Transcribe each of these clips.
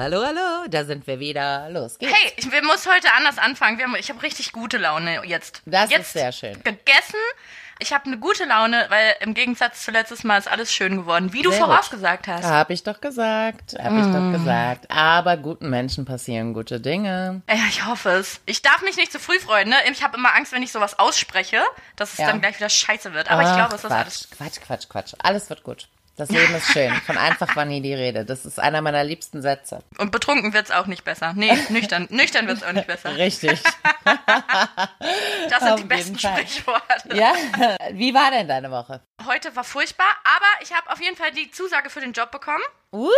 Hallo, hallo. Da sind wir wieder. Los geht's. Hey, ich wir muss heute anders anfangen. Wir haben, ich habe richtig gute Laune jetzt. Das jetzt ist sehr schön. Gegessen. Ich habe eine gute Laune, weil im Gegensatz zu letztes Mal ist alles schön geworden, wie du Sehr gut. vorausgesagt hast. Hab ich doch gesagt. Hab ich doch gesagt. Aber guten Menschen passieren gute Dinge. Ja, ich hoffe es. Ich darf mich nicht zu früh freuen, ne? Ich habe immer Angst, wenn ich sowas ausspreche, dass es Ja. dann gleich wieder scheiße wird. Aber ich Ach, glaube, es ist Quatsch, alles. Quatsch, Quatsch, Quatsch. Alles wird gut. Das Leben ist schön. Von einfach war nie die Rede. Das ist einer meiner liebsten Sätze. Und betrunken wird's auch nicht besser. Nee, nüchtern. nüchtern wird's auch nicht besser. Richtig. Das sind Auf die besten Fall. Sprichworte. ja. Wie war denn deine Woche? Heute war furchtbar, aber ich habe auf jeden Fall die Zusage für den Job bekommen. Uh,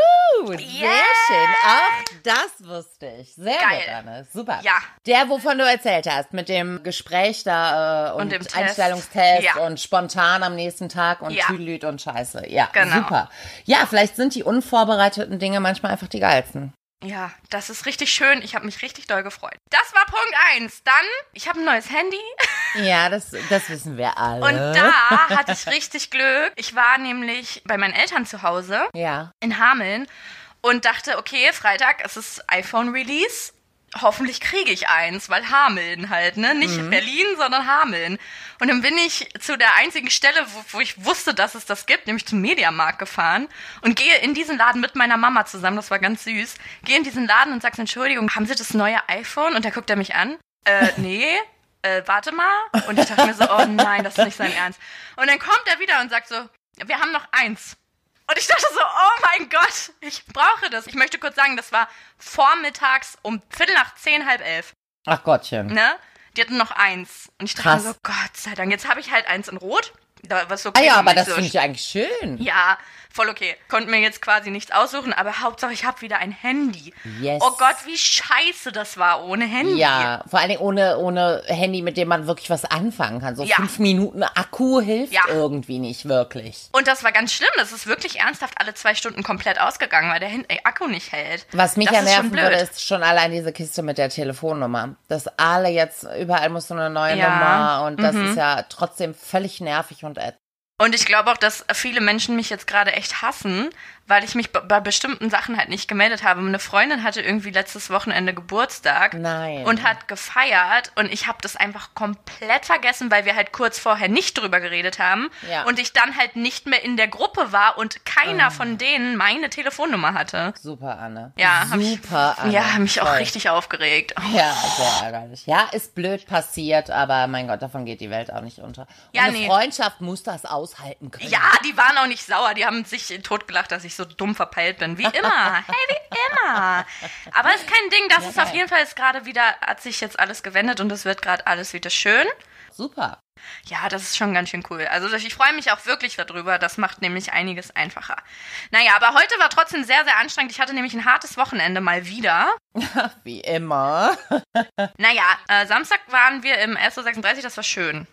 sehr Yeah. schön. Auch das wusste ich. Sehr Geil. gut, Anne. Super. Ja. Der, wovon du erzählt hast, mit dem Gespräch da äh, und, Und. Einstellungstest Ja. und spontan am nächsten Tag und Ja. Tüdelüt und Scheiße. Ja, Genau. super. Ja, vielleicht sind die unvorbereiteten Dinge manchmal einfach die geilsten. Ja, das ist richtig schön. Ich habe mich richtig doll gefreut. Das war Punkt eins. Dann, ich habe ein neues Handy Ja, das, das wissen wir alle. und da hatte ich richtig Glück. Ich war nämlich bei meinen Eltern zu Hause ja. in Hameln und dachte, okay, Freitag, es ist iPhone-Release. Hoffentlich kriege ich eins, weil Hameln halt, ne? Nicht Berlin, sondern Hameln. Und dann bin ich zu der einzigen Stelle, wo, wo ich wusste, dass es das gibt, nämlich zum Mediamarkt gefahren und gehe in diesen Laden mit meiner Mama zusammen, das war ganz süß. Gehe in diesen Laden und sag, Entschuldigung, haben Sie das neue iPhone? Und da guckt er mich an. Äh, nee. Äh, warte mal. Und ich dachte mir so, oh nein, das ist nicht sein Ernst. Und dann kommt er wieder und sagt so, wir haben noch eins. Und ich dachte so, oh mein Gott, ich brauche das. Ich möchte kurz sagen, das war vormittags um Viertel nach zehn, halb elf, Ach Gottchen. ne? Die hatten noch eins. Und ich dachte Krass. so, Gott sei Dank, jetzt habe ich halt eins in Rot. Da, was Ah okay ja, aber das so finde ich eigentlich schön. ja, voll okay. Konnte mir jetzt quasi nichts aussuchen, aber Hauptsache ich habe wieder ein Handy. Yes. Oh Gott, wie scheiße das war ohne Handy. Ja, vor allen Dingen ohne, ohne Handy, mit dem man wirklich was anfangen kann. So Ja. fünf Minuten Akku hilft Ja. irgendwie nicht wirklich. Und das war ganz schlimm. Das ist wirklich ernsthaft alle zwei Stunden komplett ausgegangen, weil der äh, Akku nicht hält. Was mich das ja ist schon nerven würde, ist schon allein diese Kiste mit der Telefonnummer. Dass alle jetzt, überall muss so eine neue Ja. Nummer und das Mhm. ist ja trotzdem völlig nervig und ätzend. Und ich glaube auch, dass viele Menschen mich jetzt gerade echt hassen, weil ich mich bei bestimmten Sachen halt nicht gemeldet habe. Eine Freundin hatte irgendwie letztes Wochenende Geburtstag Nein. und hat gefeiert und ich habe das einfach komplett vergessen, weil wir halt kurz vorher nicht drüber geredet haben Ja. und ich dann halt nicht mehr in der Gruppe war und keiner von denen meine Telefonnummer hatte. Super, Anne. Ja, hab ich- Super, Anne. Ja, mich auch Toll. richtig aufgeregt. Ja, sehr ärgerlich. Ja, ist blöd passiert, aber mein Gott, davon geht die Welt auch nicht unter. Und Ja, eine nee. Freundschaft muss das aushalten können. Ja, die waren auch nicht sauer. Die haben sich totgelacht, dass ich so dumm verpeilt bin. Wie immer. Hey, wie immer. Aber ist kein Ding. Das ist auf jeden Fall gerade wieder, hat sich jetzt alles gewendet und es wird gerade alles wieder schön. Super. Ja, das ist schon ganz schön cool. Also ich freue mich auch wirklich darüber. Das macht nämlich einiges einfacher. Naja, aber heute war trotzdem sehr, sehr anstrengend. Ich hatte nämlich ein hartes Wochenende mal wieder. Wie immer. Naja, äh, Samstag waren wir im SO36, das war schön.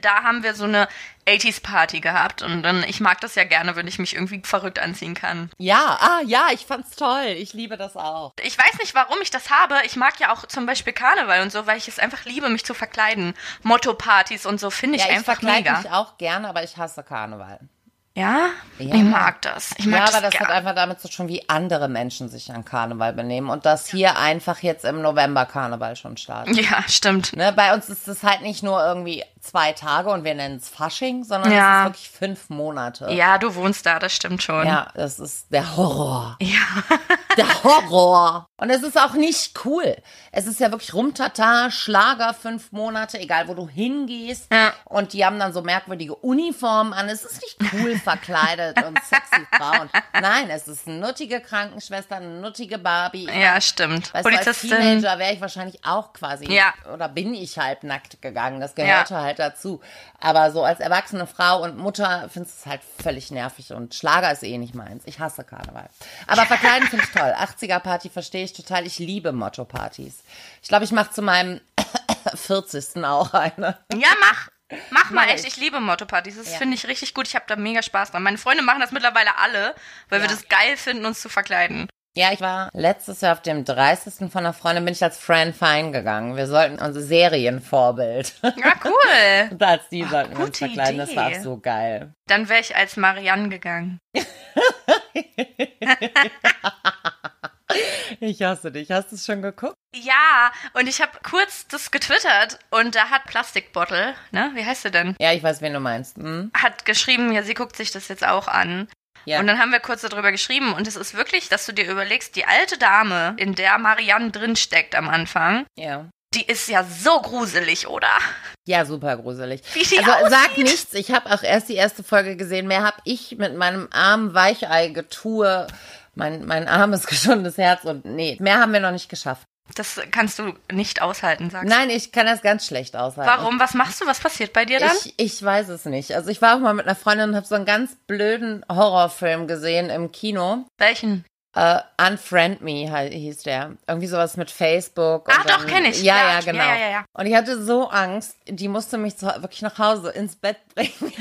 Da haben wir so eine 80s-Party gehabt und dann, ich mag das ja gerne, wenn ich mich irgendwie verrückt anziehen kann. Ja, ah, ja, ich fand's toll. Ich liebe das auch. Ich weiß nicht, warum ich das habe. Ich mag ja auch zum Beispiel Karneval und so, weil ich es einfach liebe, mich zu verkleiden. Motto-Partys und so finde ich ja, ich einfach verkleide mega. mich auch gerne, aber ich hasse Karneval. Ja? Ja. Ich mag das. Ich mag Ja, das, aber das gern. hat einfach damit zu tun, wie andere Menschen sich an Karneval benehmen und dass hier einfach jetzt im November Karneval schon startet. Ja, stimmt. Ne, bei uns ist es halt nicht nur irgendwie zwei Tage und wir nennen es Fasching, sondern Ja. es ist wirklich fünf Monate. Ja, du wohnst da, das stimmt schon. Ja, das ist der Horror. Ja. Der Horror. Und es ist auch nicht cool. Es ist ja wirklich Rumtata, Schlager fünf Monate, egal wo du hingehst. Ja. Und die haben dann so merkwürdige Uniformen an. Es ist nicht cool verkleidet und sexy Frauen. Nein, es ist eine nuttige Krankenschwester, eine nuttige Barbie. Ja, stimmt. Weißt du, als Polizistin. Teenager wäre ich wahrscheinlich auch quasi, Ja. oder bin ich halbnackt gegangen. Das gehörte Ja. halt dazu. Aber so als erwachsene Frau und Mutter findest du es halt völlig nervig und Schlager ist eh nicht meins. Ich hasse Karneval. Aber verkleiden finde ich toll. 80er-Party verstehe ich total. Ich liebe Motto-Partys. Ich glaube, ich mache zu meinem 40. auch eine. Ja, mach. Mach mal echt, ich. liebe Motto-Partys. Das Ja. finde ich richtig gut. Ich habe da mega Spaß dran. Meine Freunde machen das mittlerweile alle, weil wir Ja. das geil finden, uns zu verkleiden. Ja, ich war letztes Jahr auf dem 30. von einer Freundin, bin ich als Fran Fine gegangen. Wir sollten unser Serienvorbild. Ja, cool. Und als die sollten wir uns verkleiden. Das war Idee. auch so geil. Dann wäre ich als Marianne gegangen. Ich hasse dich. Hast du es schon geguckt? Ja, und ich habe kurz das getwittert und da hat Plastikbottle, ne, wie heißt sie denn? Ja, ich weiß, wen du meinst. Hm? Hat geschrieben, ja, sie guckt sich das jetzt auch an. Ja. Und dann haben wir kurz darüber geschrieben und es ist wirklich, dass du dir überlegst, die alte Dame, in der Marianne drinsteckt am Anfang, ja. die ist ja so gruselig, oder? Ja, super gruselig. Wie die also aussieht. sag nichts. Ich habe auch erst die erste Folge gesehen. Mehr habe ich mit meinem armen Weichei-Getue, mein, mein armes, geschundes Herz und nee, mehr haben wir noch nicht geschafft. Das kannst du nicht aushalten, sagst Nein, ich kann das ganz schlecht du. aushalten. Warum? Was machst du? Was passiert bei dir dann? Ich, ich weiß es nicht. Also ich war auch mal mit einer Freundin und habe so einen ganz blöden Horrorfilm gesehen im Kino. Welchen? Äh, Unfriend Me hieß der. Irgendwie sowas mit Facebook. Ah, doch, dann- kenn ich. Ja, Ja, ja, genau. ja, ja, ja. Und ich hatte so Angst, die musste mich zu, wirklich nach Hause ins Bett bringen.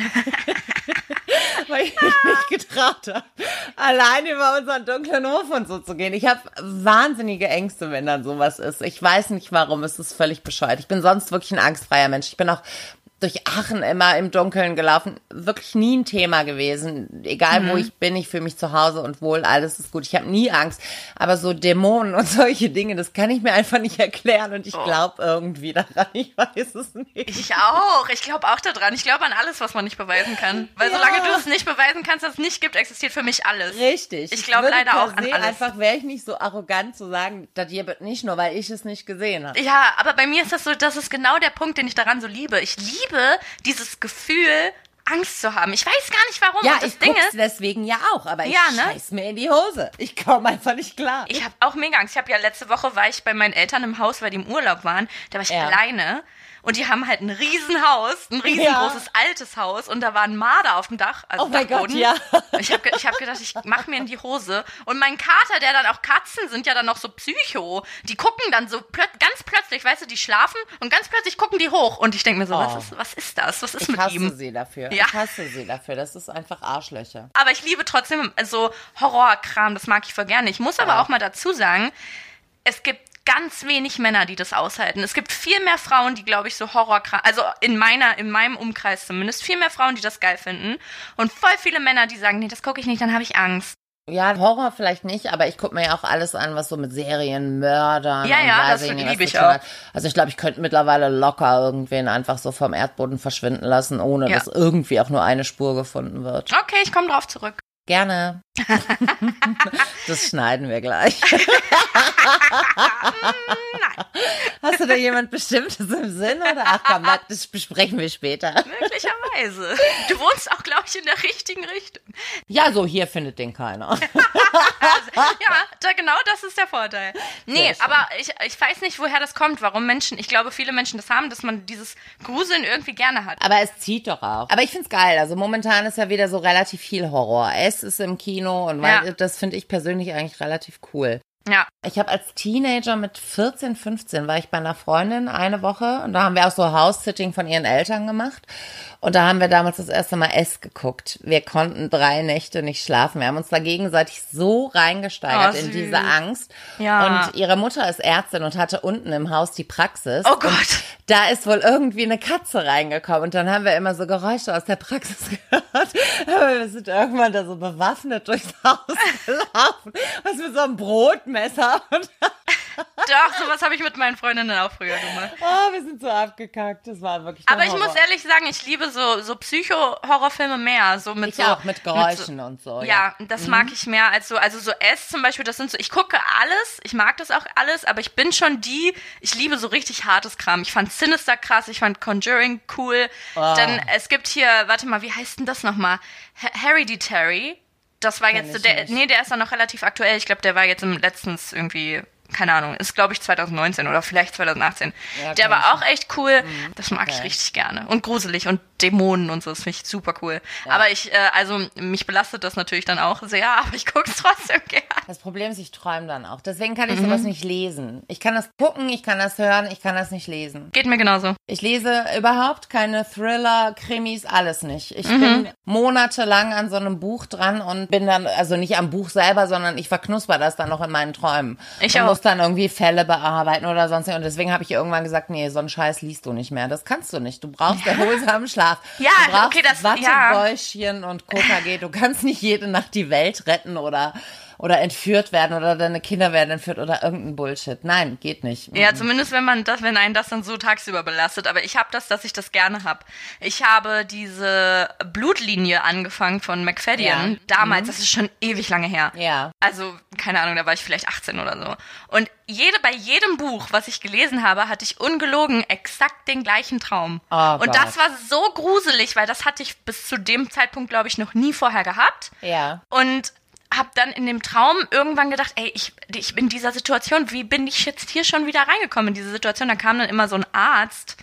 Weil ich mich nicht getraut habe, allein über unseren dunklen Hof und so zu gehen. Ich habe wahnsinnige Ängste, wenn dann sowas ist. Ich weiß nicht warum, es ist völlig bescheuert. Ich bin sonst wirklich ein angstfreier Mensch. Ich bin auch durch Aachen immer im Dunkeln gelaufen. Wirklich nie ein Thema gewesen. Egal Mhm. wo ich bin, ich fühle mich zu Hause und wohl, alles ist gut. Ich habe nie Angst. Aber so Dämonen und solche Dinge, das kann ich mir einfach nicht erklären und ich Oh. glaube irgendwie daran. Ich weiß es nicht. Ich auch. Ich glaube auch daran. Ich glaube an alles, was man nicht beweisen kann. Weil Ja. solange du es nicht beweisen kannst, dass es nicht gibt, existiert für mich alles. Richtig. Ich glaub würde leider auch an alles. Einfach wäre ich nicht so arrogant zu sagen, das hier wird nicht nur, weil ich es nicht gesehen habe. Ja, aber bei mir ist das so, das ist genau der Punkt, den ich daran so liebe. Ich liebe dieses Gefühl, Angst zu haben. Ich weiß gar nicht warum. Ja, Und das ich Ding ist, deswegen ja auch, aber ich Ja, ne? scheiß mir in die Hose. Ich komme einfach nicht klar. ich habe auch mega Angst. Ich habe ja letzte Woche war ich bei meinen Eltern im Haus, weil die im Urlaub waren. Da war ich Ja. alleine. Und die haben halt ein Riesenhaus, ein riesengroßes altes Haus und da war ein Marder auf dem Dach. Also Oh mein Gott, Dachboden. ja. Ich habe ich hab gedacht, ich mach mir in die Hose. Und mein Kater, der dann auch Katzen sind ja dann noch so psycho. Die gucken dann so plöt ganz plötzlich, weißt du, die schlafen und ganz plötzlich gucken die hoch. Und ich denke mir so, Oh. was, ist, was ist das? Was ist ich mit hasse ihm? sie dafür. Ja. Ich hasse sie dafür. Das ist einfach Arschlöcher. Aber ich liebe trotzdem so Horrorkram, das mag ich voll gerne. Ich muss aber Ja. auch mal dazu sagen, es gibt ganz wenig Männer, die das aushalten. Es gibt viel mehr Frauen, die, glaube ich, so Horrorkram, also in meiner, in meinem Umkreis zumindest, viel mehr Frauen, die das geil finden. Und voll viele Männer, die sagen, nee, das gucke ich nicht, dann habe ich Angst. Ja, Horror vielleicht nicht, aber ich gucke mir ja auch alles an, was so mit Serien, Mördern Ja, und ja, das liebe ich auch. hat. Also ich glaube, ich könnte mittlerweile locker irgendwen einfach so vom Erdboden verschwinden lassen, ohne Ja. dass irgendwie auch nur eine Spur gefunden wird. Okay, ich komme drauf zurück. Gerne. das schneiden wir gleich. Hast du da jemand Bestimmtes im Sinn oder? Ach komm, das- besprechen wir später. Möglicherweise. Du wohnst auch, glaube ich, in der richtigen Richtung. Ja, so hier findet den keiner. Ja, da, genau das ist der Vorteil. Nee, aber ich, ich weiß nicht, woher das kommt, warum Menschen, ich glaube, viele Menschen das haben, dass man dieses Gruseln irgendwie gerne hat. Aber es zieht doch auch. Aber ich find's geil. Also momentan ist ja wieder so relativ viel Horror. Es ist im Kino und Ja. das finde ich persönlich eigentlich relativ cool. Ja, Ich habe als Teenager mit 14, 15 war ich bei einer Freundin eine Woche und da haben wir auch so House-Sitting von ihren Eltern gemacht. Und da haben wir damals das erste Mal S geguckt. Wir konnten drei Nächte nicht schlafen. Wir haben uns da gegenseitig so reingesteigert Oh, in diese Angst. Ja. Und ihre Mutter ist Ärztin und hatte unten im Haus die Praxis. Oh Gott. Und da ist wohl irgendwie eine Katze reingekommen und dann haben wir immer so Geräusche aus der Praxis gehört. Aber wir sind irgendwann da so bewaffnet durchs Haus gelaufen. Was mit so einem Brotmesser. Und doch, sowas habe ich mit meinen Freundinnen auch früher gemacht. oh, wir sind so abgekackt. Das war wirklich Aber ich Horror. muss ehrlich sagen, ich liebe so, so Psycho-Horrorfilme mehr. So mit Ich so, auch, mit Geräuschen so, und so, Ja, ja. Mhm. das mag ich mehr als so, also so S zum Beispiel, das sind so, ich gucke alles, ich mag das auch alles, aber ich bin schon die, ich liebe so richtig hartes Kram. Ich fand Sinister krass, ich fand Conjuring cool. Oh. Dann, es gibt hier, warte mal, wie heißt denn das nochmal? Ha- Hereditary. Das war jetzt der, nee, der ist dann noch relativ aktuell. Ich glaube, der war jetzt im letztens irgendwie, keine Ahnung, ist glaube ich 2019 oder vielleicht 2018. Ja, der war ich auch echt cool. Das mag ich Okay. richtig gerne. Und gruselig und Dämonen und so, das finde ich super cool. Aber ich, äh, also mich belastet das natürlich dann auch sehr, aber ich gucke es trotzdem gerne. Das Problem ist, ich träume dann auch. Deswegen kann ich sowas nicht lesen. Ich kann das gucken, ich kann das hören, ich kann das nicht lesen. Geht mir genauso. Ich lese überhaupt keine Thriller, Krimis, alles nicht. Ich bin monatelang an so einem Buch dran und bin dann, also nicht am Buch selber, sondern ich verknusper das dann noch in meinen Träumen. Ich und auch. Muss dann irgendwie Fälle bearbeiten oder sonst. Und deswegen habe ich irgendwann gesagt, nee, so einen Scheiß liest du nicht mehr. Das kannst du nicht. Du brauchst erholsamen Schlaf. Ja, du brauchst okay, das- ja. Wattebäuschen und KKG. Du kannst nicht jede Nacht die Welt retten oder oder entführt werden oder deine Kinder werden entführt oder irgendein Bullshit. Nein, geht nicht. Ja, zumindest wenn man das, wenn einen das dann so tagsüber belastet. Aber ich habe das, dass ich das gerne hab. Ich habe diese Blutlinie angefangen von McFadden. Ja. Damals, das ist schon ewig lange her. Ja. Also, keine Ahnung, da war ich vielleicht 18 oder so. Und jede, bei jedem Buch, was ich gelesen habe, hatte ich ungelogen exakt den gleichen Traum. Oh und Gott. das war so gruselig, weil das hatte ich bis zu dem Zeitpunkt, glaube ich, noch nie vorher gehabt. Ja. Und habe dann in dem Traum irgendwann gedacht, ey, ich, ich bin in dieser Situation, wie bin ich jetzt hier schon wieder reingekommen in diese Situation? Da kam dann immer so ein Arzt,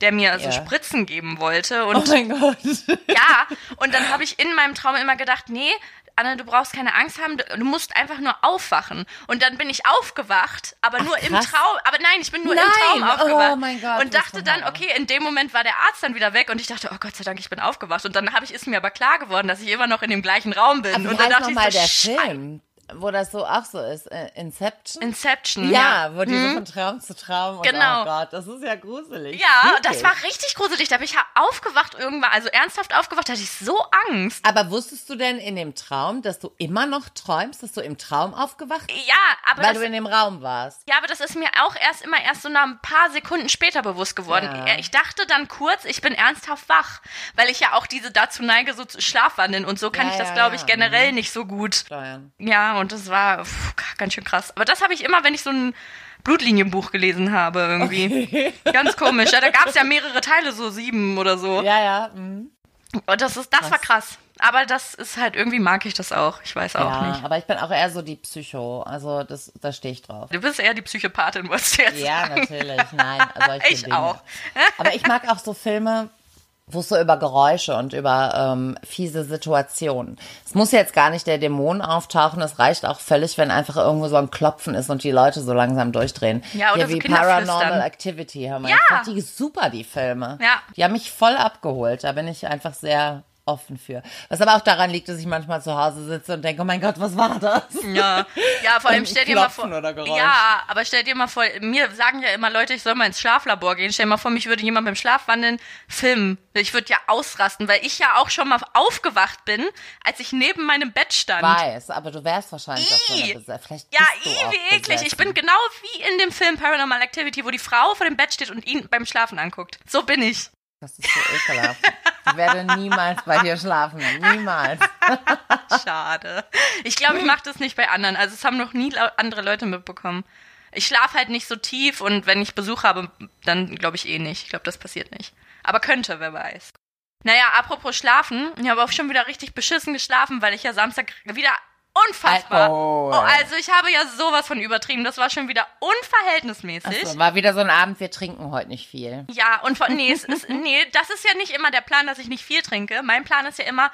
der mir so Ja. Spritzen geben wollte. Oh Und mein Gott. ja, und dann habe ich in meinem Traum immer gedacht, nee, Anne, du brauchst keine Angst haben, du, musst einfach nur aufwachen. Und dann bin ich aufgewacht, aber nur im krass. Traum. Aber nein, ich bin nur Nein, im Traum aufgewacht. oh mein Gott, und dachte dann, okay, in dem Moment war der Arzt dann wieder weg und ich dachte, oh Gott sei Dank, ich bin aufgewacht. Und dann habe ich, ist mir aber klar geworden, dass ich immer noch in dem gleichen Raum bin. Aber und dann dachte ich nochmal so, der. Film, wo das so auch so ist? Äh, Inception? Inception. ja, wo die so von Traum zu Traum und Genau. oh Gott, das ist ja gruselig. Ja, Wirklich. das war richtig gruselig. Da bin ich ja aufgewacht irgendwann, also ernsthaft aufgewacht, da hatte ich so Angst. Aber wusstest du denn in dem Traum, dass du immer noch träumst, dass du im Traum aufgewacht Ja, aber weil das, du in dem Raum warst? Ja, aber das ist mir auch erst immer erst so nach ein paar Sekunden später bewusst geworden. Ja. Ich dachte dann kurz, ich bin ernsthaft wach, weil ich ja auch diese dazu neige, so zu schlafwandeln und so kann Ja, ich das, ja, glaube ich, ja. generell nicht so gut. Steuern. Ja, und das war pff, ganz schön krass. Aber das habe ich immer, wenn ich so ein Blutlinienbuch gelesen habe, irgendwie. Ganz komisch. Ja, da gab es ja mehrere Teile, so sieben oder so. Ja, ja. mhm. Und das ist, das war krass. Aber das ist halt, irgendwie mag ich das auch. Ich weiß auch Ja, nicht. aber ich bin auch eher so die Psycho. Also das, da stehe ich drauf. Du bist eher die Psychopathin, wolltest du jetzt Ja, sagen. natürlich. Nein, solche Ich Dinge. auch. Aber ich mag auch so Filme, so über Geräusche und über ähm, fiese Situationen. Es muss jetzt gar nicht der Dämon auftauchen. Es reicht auch völlig, wenn einfach irgendwo so ein Klopfen ist und die Leute so langsam durchdrehen. Ja, oder Hier so wie Paranormal. Activity haben wir. Ja. Ich fand die super, die Filme. Ja. Die haben mich voll abgeholt. Da bin ich einfach sehr offen für. Was aber auch daran liegt, dass ich manchmal zu Hause sitze und denke, oh mein Gott, was war das? Ja, ja vor allem stell dir mal vor. Ja, aber stell dir mal vor, mir sagen ja immer Leute, ich soll mal ins Schlaflabor gehen. Stell dir mal vor, mich würde jemand beim Schlafwandeln filmen. Ich würde ja ausrasten, weil ich ja auch schon mal aufgewacht bin, als ich neben meinem Bett stand. Weiß, aber du wärst wahrscheinlich auch eine Besetzung. Vielleicht Ja, auch wie eklig. Ich besessen. bin genau wie in dem Film Paranormal Activity, wo die Frau vor dem Bett steht und ihn beim Schlafen anguckt. So bin ich. Das ist so ekelhaft. Ich werde niemals bei dir schlafen. Niemals. Schade. Ich glaube, ich mache das nicht bei anderen. Also es haben noch nie andere Leute mitbekommen. Ich schlafe halt nicht so tief und wenn ich Besuch habe, dann glaube ich eh nicht. Ich glaube, das passiert nicht. Aber könnte, wer weiß. Naja, apropos Schlafen. Ich habe auch schon wieder richtig beschissen geschlafen, weil ich ja Samstag wieder unfassbar. Alkohol. Oh, also ich habe ja sowas von übertrieben. Das war schon wieder unverhältnismäßig. So, war wieder so ein Abend, wir trinken heute nicht viel. Ja, und von, nee, es ist, nee, das ist ja nicht immer der Plan, dass ich nicht viel trinke. Mein Plan ist ja immer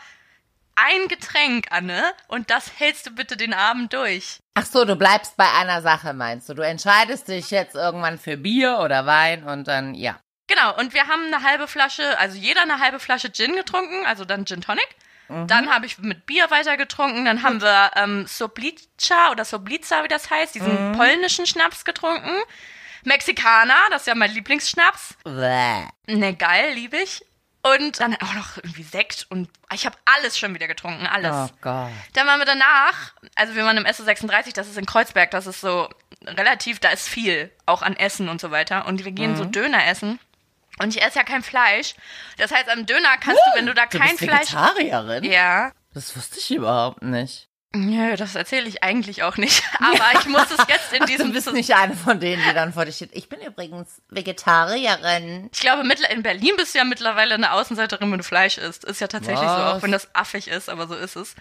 ein Getränk, Anne, und das hältst du bitte den Abend durch. Ach so, du bleibst bei einer Sache, meinst du? Du entscheidest dich jetzt irgendwann für Bier oder Wein und dann, ja. Genau, und wir haben eine halbe Flasche, also jeder eine halbe Flasche Gin getrunken, also dann Gin Tonic. Dann habe ich mit Bier weiter getrunken. Dann haben wir ähm, Soblica oder Soblica, wie das heißt, diesen polnischen Schnaps getrunken. Mexikaner, das ist ja mein Lieblingsschnaps. Bäh. Ne, geil, liebe ich. Und dann auch noch irgendwie Sekt und ich habe alles schon wieder getrunken, alles. Oh Gott. Dann waren wir danach, also wir waren im SO36, das ist in Kreuzberg, das ist so relativ, da ist viel, auch an Essen und so weiter. Und wir gehen Mhm. so Döner essen. Und ich esse ja kein Fleisch. Das heißt, am Döner kannst du, wenn du da Du kein bist Fleisch. Vegetarierin? Ja. Das wusste ich überhaupt nicht. Nö, das erzähle ich eigentlich auch nicht. Aber ich muss es jetzt in diesem du bist nicht eine von denen, die dann vor dir steht. Ich bin übrigens Vegetarierin. Ich glaube, in Berlin bist du ja mittlerweile eine Außenseiterin, wenn du Fleisch isst. Ist ja tatsächlich so, Was? auch wenn das affig ist, aber so ist es.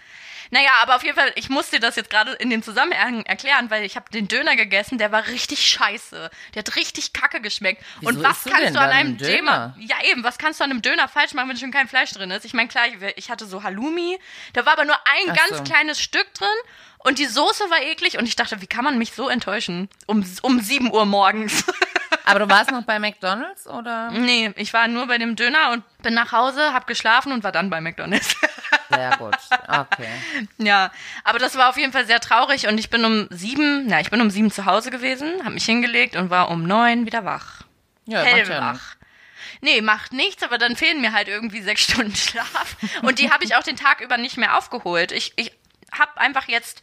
Naja, aber auf jeden Fall, ich muss dir das jetzt gerade in dem Zusammenhang erklären, weil ich habe den Döner gegessen, der war richtig scheiße. Der hat richtig kacke geschmeckt. Wieso Und was kannst du an einem Döner? Döner? Ja, eben, was kannst du an einem Döner falsch machen, wenn schon kein Fleisch drin ist? Ich meine, klar, ich, hatte so Halloumi, da war aber nur ein Ach ganz so. kleines Stück Stück drin und die Soße war eklig und ich dachte, wie kann man mich so enttäuschen? Um, um 7 Uhr morgens. Aber du warst noch bei McDonalds oder? nee, ich war nur bei dem Döner und bin nach Hause, hab geschlafen und war dann bei McDonalds. Sehr gut. Okay. ja, aber das war auf jeden Fall sehr traurig und ich bin um sieben, na, ich bin um sieben zu Hause gewesen, hab mich hingelegt und war um neun wieder wach. Ja. Hellwach. Nee, macht nichts, aber dann fehlen mir halt irgendwie sechs Stunden Schlaf. Und die habe ich auch den Tag über nicht mehr aufgeholt. Ich, ich habe einfach jetzt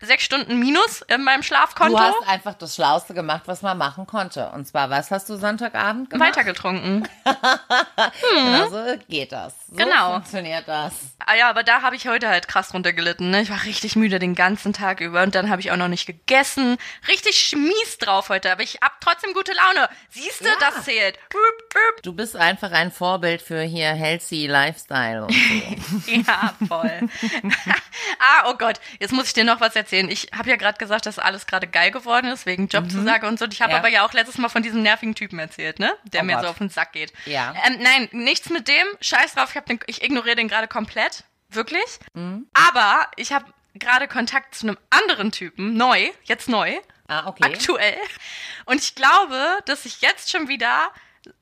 sechs Stunden Minus in meinem Schlafkonto. Du hast einfach das Schlauste gemacht, was man machen konnte. Und zwar, was hast du Sonntagabend gemacht? weitergetrunken. Genau so geht das. So Genau. funktioniert das. Ah ja, aber da habe ich heute halt krass runtergelitten. Ne? Ich war richtig müde den ganzen Tag über und dann habe ich auch noch nicht gegessen. Richtig mies drauf heute, aber ich hab trotzdem gute Laune. Siehst du, Ja. das zählt. Du bist einfach ein Vorbild für hier healthy Lifestyle. Und so. Ja, voll. ah, oh Gott, jetzt muss ich dir noch was erzählen. Ich habe ja gerade gesagt, dass alles gerade geil geworden ist, wegen Jobzusage und so. Ich habe Ja. aber ja auch letztes Mal von diesem nervigen Typen erzählt, ne? Der Oh mir Gott. so auf den Sack geht. Ja. Ähm, nein, nichts mit dem. Scheiß drauf, ich, den, ich ignoriere den gerade komplett. Wirklich. Mhm. Aber ich habe gerade Kontakt zu einem anderen Typen, neu, jetzt neu, Ah, okay. aktuell. Und ich glaube, dass ich jetzt schon wieder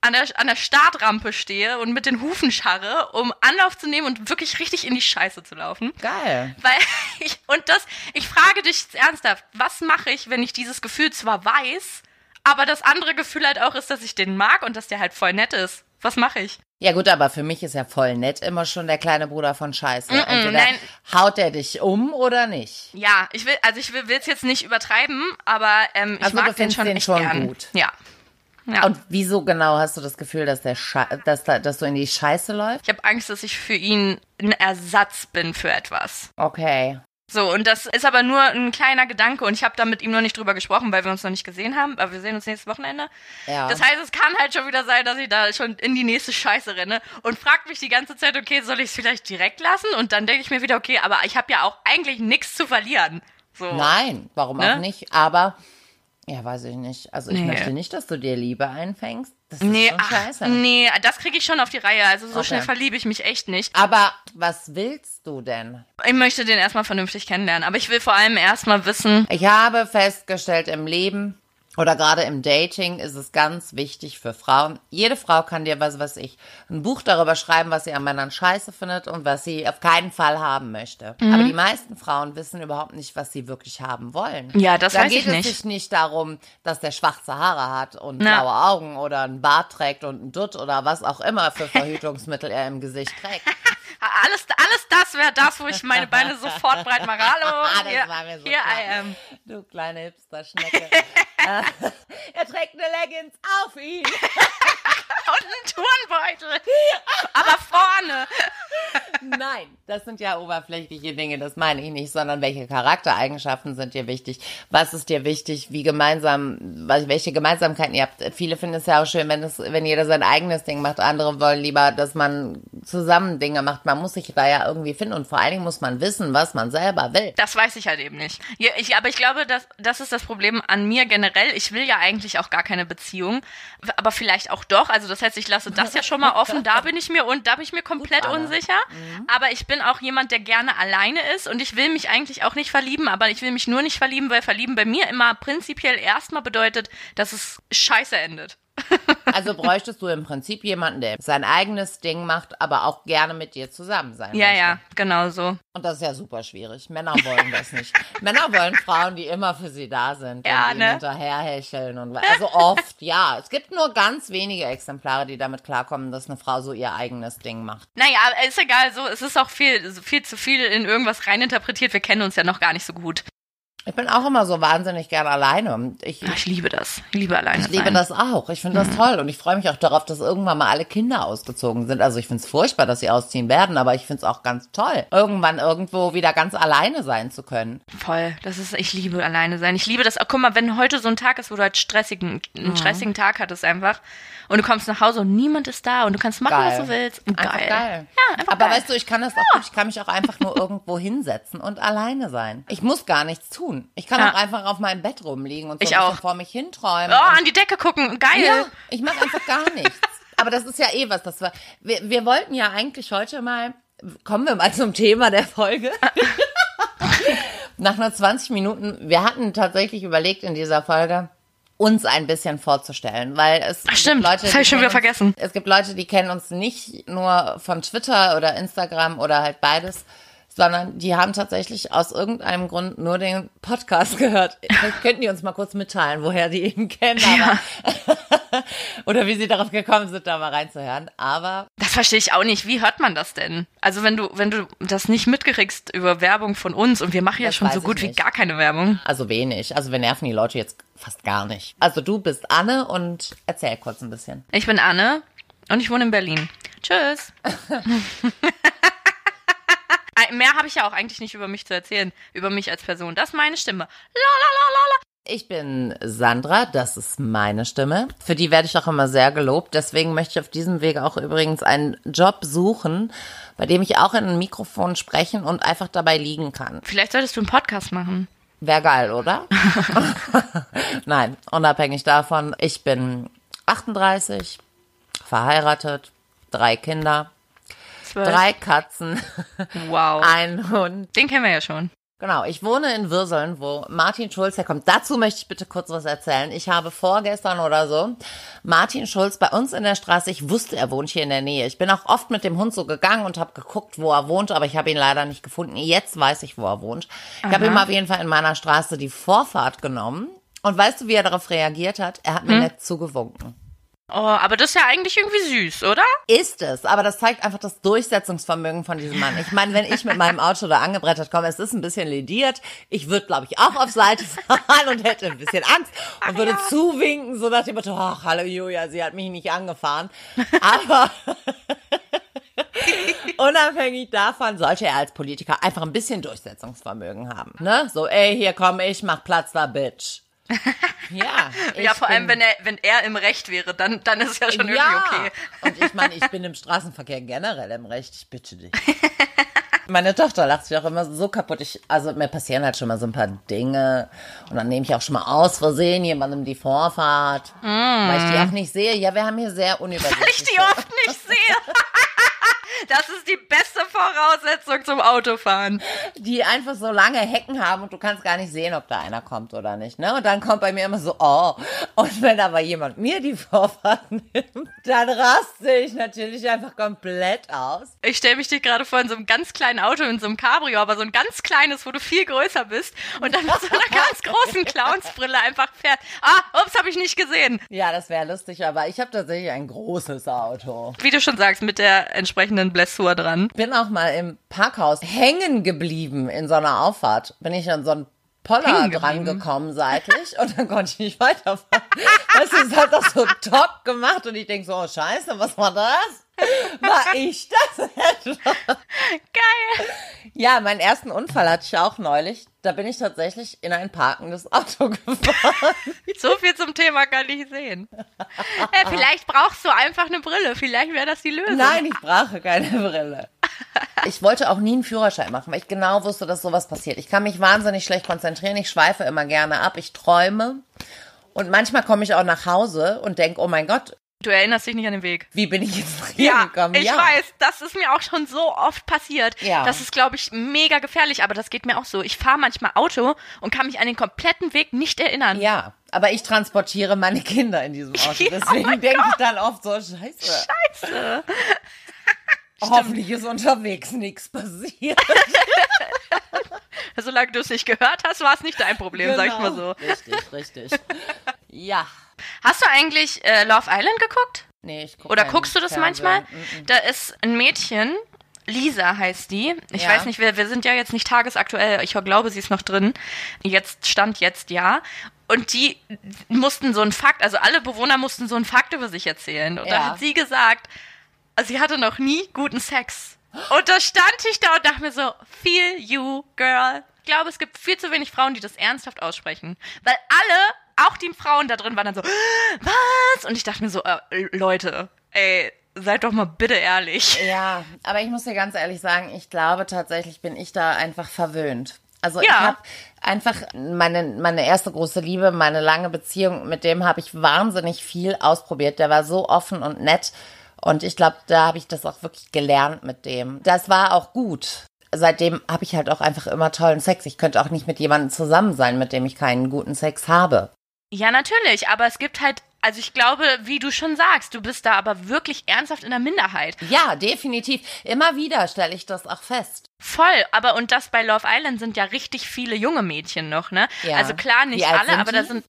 an der, an der Startrampe stehe und mit den Hufen scharre, um Anlauf zu nehmen und wirklich richtig in die Scheiße zu laufen. Geil. Weil ich, und das, ich frage dich jetzt ernsthaft, was mache ich, wenn ich dieses Gefühl zwar weiß, aber das andere Gefühl halt auch ist, dass ich den mag und dass der halt voll nett ist. Was mache ich? Ja gut, aber für mich ist ja voll nett immer schon der kleine Bruder von Scheiße. Entweder nein. haut er dich um oder nicht. Ja, ich will, also ich will es jetzt nicht übertreiben, aber ähm, ich Also du mag den findest schon den echt schon gern. gut. Ja. Ja. Und wieso genau hast du das Gefühl, dass der dass, da, dass du in die Scheiße läufst? ich habe Angst, dass ich für ihn ein Ersatz bin für etwas. Okay. So, und das ist aber nur ein kleiner Gedanke und ich habe da mit ihm noch nicht drüber gesprochen, weil wir uns noch nicht gesehen haben, aber wir sehen uns nächstes Wochenende. Ja. Das heißt, es kann halt schon wieder sein, dass ich da schon in die nächste Scheiße renne und fragt mich die ganze Zeit, okay, soll ich es vielleicht direkt lassen? Und dann denke ich mir wieder, okay, aber ich habe ja auch eigentlich nichts zu verlieren. So. Nein, warum Ne? auch nicht? Aber, ja, weiß ich nicht. Also ich Nee. möchte nicht, dass du dir Liebe einfängst. Das ist Nee, schon ach, scheiße. nee, das kriege ich schon auf die Reihe. Also so Okay. schnell verliebe ich mich echt nicht. Aber was willst du denn? Ich möchte den erstmal vernünftig kennenlernen, aber ich will vor allem erstmal wissen, Ich habe festgestellt im Leben oder gerade im Dating ist es ganz wichtig für Frauen. Jede Frau kann dir, was weiß ich, ein Buch darüber schreiben, was sie an Männern scheiße findet und was sie auf keinen Fall haben möchte. Mhm. Aber die meisten Frauen wissen überhaupt nicht, was sie wirklich haben wollen. Ja, das da weiß geht ich es nicht. sich nicht darum, dass der schwarze Haare hat und Na. blaue Augen oder einen Bart trägt und einen Dutt oder was auch immer für Verhütungsmittel er im Gesicht trägt. alles, alles das wäre das, wo ich meine Beine sofort breit mache. Hallo, Ah, das hier, war mir so hier. I am. Du kleine Hipster-Schnecke. Er trägt eine Leggings auf ihn. Und ein Turnbeutel. Aber vorne. Nein, das sind ja oberflächliche Dinge, das meine ich nicht, sondern welche Charaktereigenschaften sind dir wichtig? Was ist dir wichtig? Wie gemeinsam, welche Gemeinsamkeiten ihr habt? Viele finden es ja auch schön, wenn es, wenn jeder sein eigenes Ding macht. Andere wollen lieber, dass man zusammen Dinge macht. Man muss sich da ja irgendwie finden und vor allen Dingen muss man wissen, was man selber will. Das weiß ich halt eben nicht. Ja, ich, aber ich glaube, das, das ist das Problem an mir generell. Ich will ja eigentlich auch gar keine Beziehung. Aber vielleicht auch doch. Also das heißt, ich lasse das ja schon mal offen. Da bin ich mir und da bin ich mir komplett Anna. unsicher. Aber ich bin auch jemand, der gerne alleine ist und ich will mich eigentlich auch nicht verlieben, aber ich will mich nur nicht verlieben, weil verlieben bei mir immer prinzipiell erstmal bedeutet, dass es scheiße endet. Also bräuchtest du im Prinzip jemanden, der sein eigenes Ding macht, aber auch gerne mit dir zusammen sein Ja, möchte. ja, genau so. Und das ist ja super schwierig. Männer wollen das nicht. Männer wollen Frauen, die immer für sie da sind Ja, und ne? hinterherhecheln. Und, also oft, ja. Es gibt nur ganz wenige Exemplare, die damit klarkommen, dass eine Frau so ihr eigenes Ding macht. Naja, ist egal, so, es ist auch viel, viel zu viel in irgendwas reininterpretiert. Wir kennen uns ja noch gar nicht so gut. Ich bin auch immer so wahnsinnig gern alleine. Und ich, Ich liebe das. Ich liebe alleine ich liebe das auch. Ich finde das toll. Und ich freue mich auch darauf, dass irgendwann mal alle Kinder ausgezogen sind. Also ich finde es furchtbar, dass sie ausziehen werden, aber ich finde es auch ganz toll, irgendwann irgendwo wieder ganz alleine sein zu können. Voll. Das ist, ich liebe alleine sein. Ich liebe das. Auch, guck mal, wenn heute so ein Tag ist, wo du halt stressigen, einen Mhm. stressigen Tag hattest einfach und du kommst nach Hause und niemand ist da und du kannst machen, was Geil. du willst. Und Einfach geil. geil. Ja, einfach Aber geil. weißt du, ich kann das auch gut. Ich kann mich auch einfach nur irgendwo hinsetzen und alleine sein. Ich muss gar nichts tun. Ich kann Ja. auch einfach auf meinem Bett rumliegen und so Ich auch. vor mich hinträumen. Oh, an die Decke gucken. Geil. ja, ich mache einfach gar nichts. Aber das ist ja eh was. Das war, wir, wir wollten ja eigentlich heute mal, kommen wir mal zum Thema der Folge. nach nur 20 Minuten, wir hatten tatsächlich überlegt in dieser Folge, uns ein bisschen vorzustellen, weil es Ach, stimmt, gibt Leute, das hab ich die schon wieder kennen uns- vergessen. Es gibt Leute, die kennen uns nicht nur von Twitter oder Instagram oder halt beides, sondern die haben tatsächlich aus irgendeinem Grund nur den Podcast gehört. Vielleicht könnten die uns mal kurz mitteilen, woher die ihn kennen, aber oder wie sie darauf gekommen sind, da mal reinzuhören. Aber Das verstehe ich auch nicht. Wie hört man das denn? Also wenn du, wenn du das nicht mitkriegst über Werbung von uns und wir machen ja schon so gut wie gar keine Werbung. also wenig. Also wir nerven die Leute jetzt fast gar nicht. Also du bist Anne und erzähl kurz ein bisschen. Ich bin Anne und ich wohne in Berlin. Tschüss. Mehr habe ich ja auch eigentlich nicht über mich zu erzählen, über mich als Person. Das ist meine Stimme. La la la la la. Ich bin Sandra, das ist meine Stimme. Für die werde ich auch immer sehr gelobt. Deswegen möchte ich auf diesem Wege auch übrigens einen Job suchen, bei dem ich auch in ein Mikrofon sprechen und einfach dabei liegen kann. Vielleicht solltest du einen Podcast machen. Wäre geil, oder? Nein, unabhängig davon. Ich bin 38, verheiratet, drei Kinder, Zwölf. drei Katzen, Wow. ein Hund. Den kennen wir ja schon. Genau, ich wohne in Würseln, wo Martin Schulz herkommt. Dazu möchte ich bitte kurz was erzählen. Ich habe vorgestern oder so Martin Schulz bei uns in der Straße, ich wusste, er wohnt hier in der Nähe. Ich bin auch oft mit dem Hund so gegangen und habe geguckt, wo er wohnt, aber ich habe ihn leider nicht gefunden. Jetzt weiß ich, wo er wohnt. Ich habe ihm auf jeden Fall in meiner Straße die Vorfahrt genommen. Und weißt du, wie er darauf reagiert hat? Er hat mir nett zugewunken. Oh, aber das ist ja eigentlich irgendwie süß, oder? Ist es, aber das zeigt einfach das Durchsetzungsvermögen von diesem Mann. Ich meine, wenn ich mit meinem Auto da angebrettert komme, es ist ein bisschen lediert. Ich würde, glaube ich, auch auf Seite fahren und hätte ein bisschen Angst und würde zuwinken, so nach dem Motto, ach, hallo Julia, sie hat mich nicht angefahren. Aber unabhängig davon sollte er als Politiker einfach ein bisschen Durchsetzungsvermögen haben. Ne? So, ey, hier komm ich, mach Platz da, Bitch. Ja. ja, vor allem, bin- wenn er, wenn er im Recht wäre, dann, dann ist es ja schon irgendwie ja. okay. Und ich meine, ich bin im Straßenverkehr generell im Recht. Ich bitte dich. Meine Tochter lacht sich auch immer so kaputt. Ich, also mir passieren halt schon mal so ein paar Dinge. Und dann nehme ich auch schon mal aus Versehen jemandem die Vorfahrt. Weil ich die auch nicht sehe. Ja, wir haben hier sehr unübersichtliche. Weil ich die oft nicht sehe. Das ist die beste Voraussetzung zum Autofahren. die einfach so lange Hecken haben und du kannst gar nicht sehen, ob da einer kommt oder nicht. Ne? Und dann kommt bei mir immer so, oh. Und wenn aber jemand mir die Vorfahrt nimmt, dann raste ich natürlich einfach komplett aus. Ich stelle mich dir gerade vor in so einem ganz kleinen Auto, in so einem Cabrio, aber so ein ganz kleines, wo du viel größer bist und dann mit so einer ganz großen Clownsbrille einfach fährt. Ah, ups, habe ich nicht gesehen. Ja, das wäre lustig, aber ich habe tatsächlich ein großes Auto. Wie du schon sagst, mit der entsprechenden Blessur dran. Bin auch mal im Parkhaus hängen geblieben in so einer Auffahrt. Bin ich an so einen Poller dran gekommen seitlich und dann konnte ich nicht weiterfahren. Weißt du, es hat doch so top gemacht und ich denk so, oh scheiße, was war das? War ich das? Geil. Ja, meinen ersten Unfall hatte ich auch neulich. Da bin ich tatsächlich in ein parkendes Auto gefahren. So viel zum Thema kann ich sehen. Äh, vielleicht brauchst du einfach eine Brille. Vielleicht wäre das die Lösung. Nein, ich brauche keine Brille. Ich wollte auch nie einen Führerschein machen, weil ich genau wusste, dass sowas passiert. Ich kann mich wahnsinnig schlecht konzentrieren. Ich schweife immer gerne ab. Ich träume. Und manchmal komme ich auch nach Hause und denke, oh mein Gott, Du erinnerst dich nicht an den Weg. wie bin ich jetzt hier Ja, gekommen? ich weiß, das ist mir auch schon so oft passiert. Ja. Das ist, glaube ich, mega gefährlich, aber das geht mir auch so. Ich fahre manchmal Auto und kann mich an den kompletten Weg nicht erinnern. Ja, aber ich transportiere meine Kinder in diesem Auto. Ja, oh Deswegen mein denke ich dann oft so, scheiße. Scheiße. Hoffentlich ist unterwegs nichts passiert. Solange du es nicht gehört hast, war es nicht dein Problem, sag ich mal so. Genau. Richtig, richtig. Ja. Hast du eigentlich äh, Love Island geguckt? Nee, ich guck Oder guckst du das Fernsehen. manchmal? Mm-mm. Da ist ein Mädchen, Lisa heißt die. Ich Ja. weiß nicht, wir, wir sind ja jetzt nicht tagesaktuell. Ich glaube, sie ist noch drin. Jetzt stand jetzt ja. Und die mussten so einen Fakt, also alle Bewohner mussten so einen Fakt über sich erzählen. Und da Ja. hat sie gesagt, sie hatte noch nie guten Sex. Und da stand ich da und dachte mir so, feel you, girl. Ich glaube, es gibt viel zu wenig Frauen, die das ernsthaft aussprechen. Weil alle, auch die Frauen da drin, waren dann so, was? Und ich dachte mir so, äh, Leute, ey, seid doch mal bitte ehrlich. Ja, aber ich muss dir ganz ehrlich sagen, ich glaube tatsächlich bin ich da einfach verwöhnt. Also ich Ja. habe einfach meine, meine erste große Liebe, meine lange Beziehung, mit dem habe ich wahnsinnig viel ausprobiert. Der war so offen und nett. Und ich glaube, da habe ich das auch wirklich gelernt mit dem. Das war auch gut. seitdem habe ich halt auch einfach immer tollen Sex. Ich könnte auch nicht mit jemandem zusammen sein, mit dem ich keinen guten Sex habe. Ja, natürlich, aber es gibt halt, also ich glaube, wie du schon sagst, du bist da aber wirklich ernsthaft in der Minderheit. Ja, definitiv. Immer wieder stelle ich das auch fest. Voll, aber und das bei Love Island sind ja richtig viele junge Mädchen noch, ne? Ja. Also klar, nicht alle, aber da sind,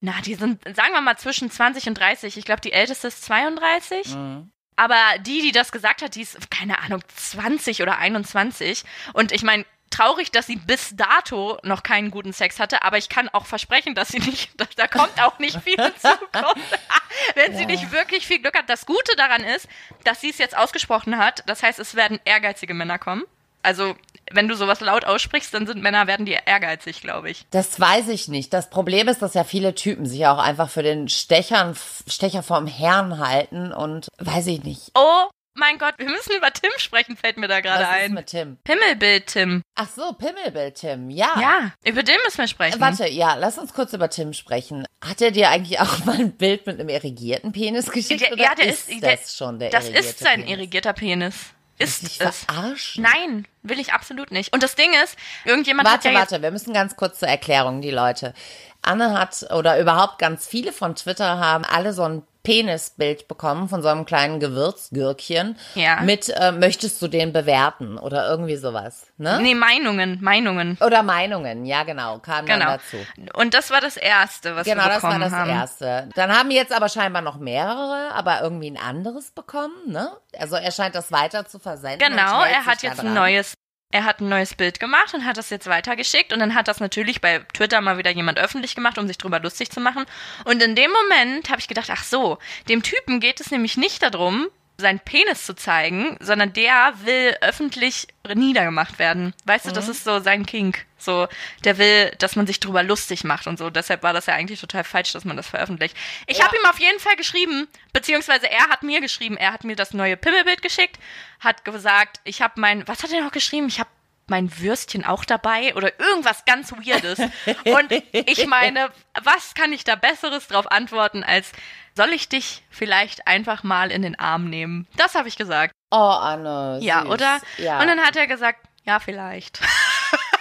na, die sind, sagen wir mal, zwischen 20 und 30. Ich glaube, die älteste ist 32. Mhm. Aber die, die das gesagt hat, die ist, keine Ahnung, 20 oder 21. Und ich meine, traurig, dass sie bis dato noch keinen guten Sex hatte, aber ich kann auch versprechen, dass sie nicht, da, da kommt auch nicht viel in Zukunft. Wenn sie nicht wirklich viel Glück hat. Das Gute daran ist, dass sie es jetzt ausgesprochen hat. Das heißt, es werden ehrgeizige Männer kommen. Also, wenn du sowas laut aussprichst, dann sind Männer, werden die ehrgeizig, glaube ich. Das weiß ich nicht. Das Problem ist, dass ja viele Typen sich auch einfach für den Stechern, Stecher vom Herrn halten und weiß ich nicht. Oh mein Gott, wir müssen über Tim sprechen, fällt mir da gerade Was ist ein. mit Tim? Pimmelbild Tim. Ach so, Pimmelbild Tim. Ja. Ja, über den müssen wir sprechen. Warte, ja, lass uns kurz über Tim sprechen. Hat er dir eigentlich auch mal ein Bild mit einem irrigierten Penis geschickt? Der- oder ja, der ist, ist, der, das schon der Das ist sein Penis? irrigierter Penis. Ist dich es. verarschen? Nein, will ich absolut nicht. Und das Ding ist, irgendjemand hat Warte, ja jetzt, warte, wir müssen ganz kurz zur Erklärung, die Leute. Anne hat, oder überhaupt ganz viele von Twitter haben alle so ein Penisbild bekommen von so einem kleinen Gewürzgürkchen. Ja. Mit, äh, möchtest du den bewerten oder irgendwie sowas, ne? Nee, Meinungen, Meinungen. Oder Meinungen, ja genau, kam Genau. dann dazu. Und das war das Erste, was Genau, wir das war bekommen das haben. Erste. Dann haben jetzt aber scheinbar noch mehrere, aber irgendwie ein anderes bekommen, ne? Also er scheint das weiter zu versenden. Genau, er hat jetzt ein neues, er hat ein neues Bild gemacht und hat das jetzt weitergeschickt und dann hat das natürlich bei Twitter mal wieder jemand öffentlich gemacht, um sich drüber lustig zu machen. Und in dem Moment habe ich gedacht, ach so, dem Typen geht es nämlich nicht darum, seinen Penis zu zeigen, sondern der will öffentlich niedergemacht werden. Weißt du, Mhm. das ist so sein Kink. So, der will, dass man sich drüber lustig macht und so. Deshalb war das ja eigentlich total falsch, dass man das veröffentlicht. Ich Ja. habe ihm auf jeden Fall geschrieben, beziehungsweise er hat mir geschrieben, er hat mir das neue Pimmelbild geschickt, hat gesagt, ich habe mein, was hat er noch geschrieben? Ich habe mein Würstchen auch dabei oder irgendwas ganz Weirdes. Und ich meine, was kann ich da Besseres drauf antworten als, soll ich dich vielleicht einfach mal in den Arm nehmen? Das habe ich gesagt. Oh, Anne. Ja, süß. oder? Ja. Und dann hat er gesagt, ja, vielleicht.